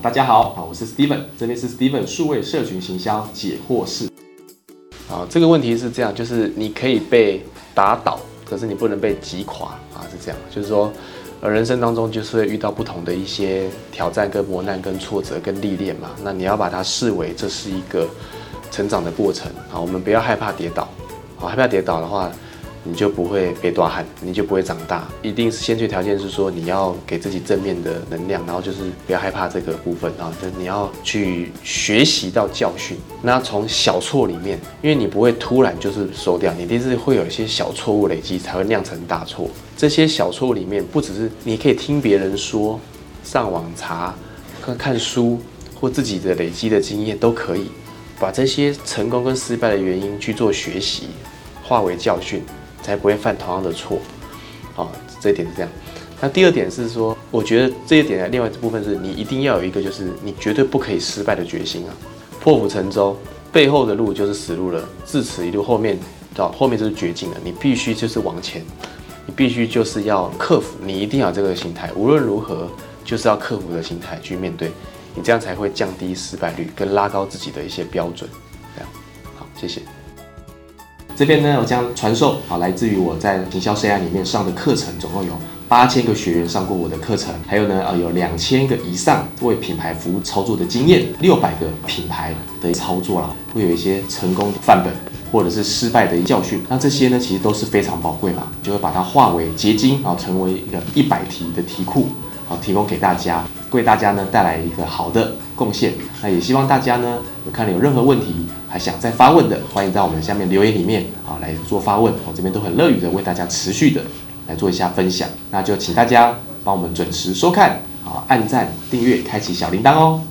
大家好，啊，我是 Steven，这边是 Steven 数位社群行销解惑室。啊，这个问题是这样，就是你可以被打倒，可是你不能被击垮啊，是这样，就是说，呃，人生当中就是会遇到不同的一些挑战、跟磨难、跟挫折、跟历练嘛，那你要把它视为这是一个成长的过程啊，我们不要害怕跌倒，啊，害怕跌倒的话。你就不会被大汗，你就不会长大。一定是先决条件是说，你要给自己正面的能量，然后就是不要害怕这个部分啊。就你要去学习到教训。那从小错里面，因为你不会突然就是收掉，你一定是会有一些小错误累积，才会酿成大错。这些小错误里面，不只是你可以听别人说，上网查，看看书，或自己的累积的经验都可以，把这些成功跟失败的原因去做学习，化为教训。才不会犯同样的错，好，这一点是这样。那第二点是说，我觉得这一点的另外一部分是你一定要有一个，就是你绝对不可以失败的决心啊。破釜沉舟，背后的路就是死路了，自此一路后面到后面就是绝境了。你必须就是往前，你必须就是要克服，你一定要这个心态，无论如何就是要克服的心态去面对，你这样才会降低失败率，跟拉高自己的一些标准。这样，好，谢谢。这边呢，我将传授啊，来自于我在营销生涯里面上的课程，总共有八千个学员上过我的课程，还有呢，呃，有两千个以上为品牌服务操作的经验，六百个品牌的操作啦，会有一些成功的范本或者是失败的教训，那这些呢，其实都是非常宝贵嘛，就会把它化为结晶啊，成为一个一百题的题库。好，提供给大家，为大家呢带来一个好的贡献。那也希望大家呢有看了有任何问题，还想再发问的，欢迎在我们下面留言里面啊来做发问，我这边都很乐于的为大家持续的来做一下分享。那就请大家帮我们准时收看，啊，按赞、订阅、开启小铃铛哦。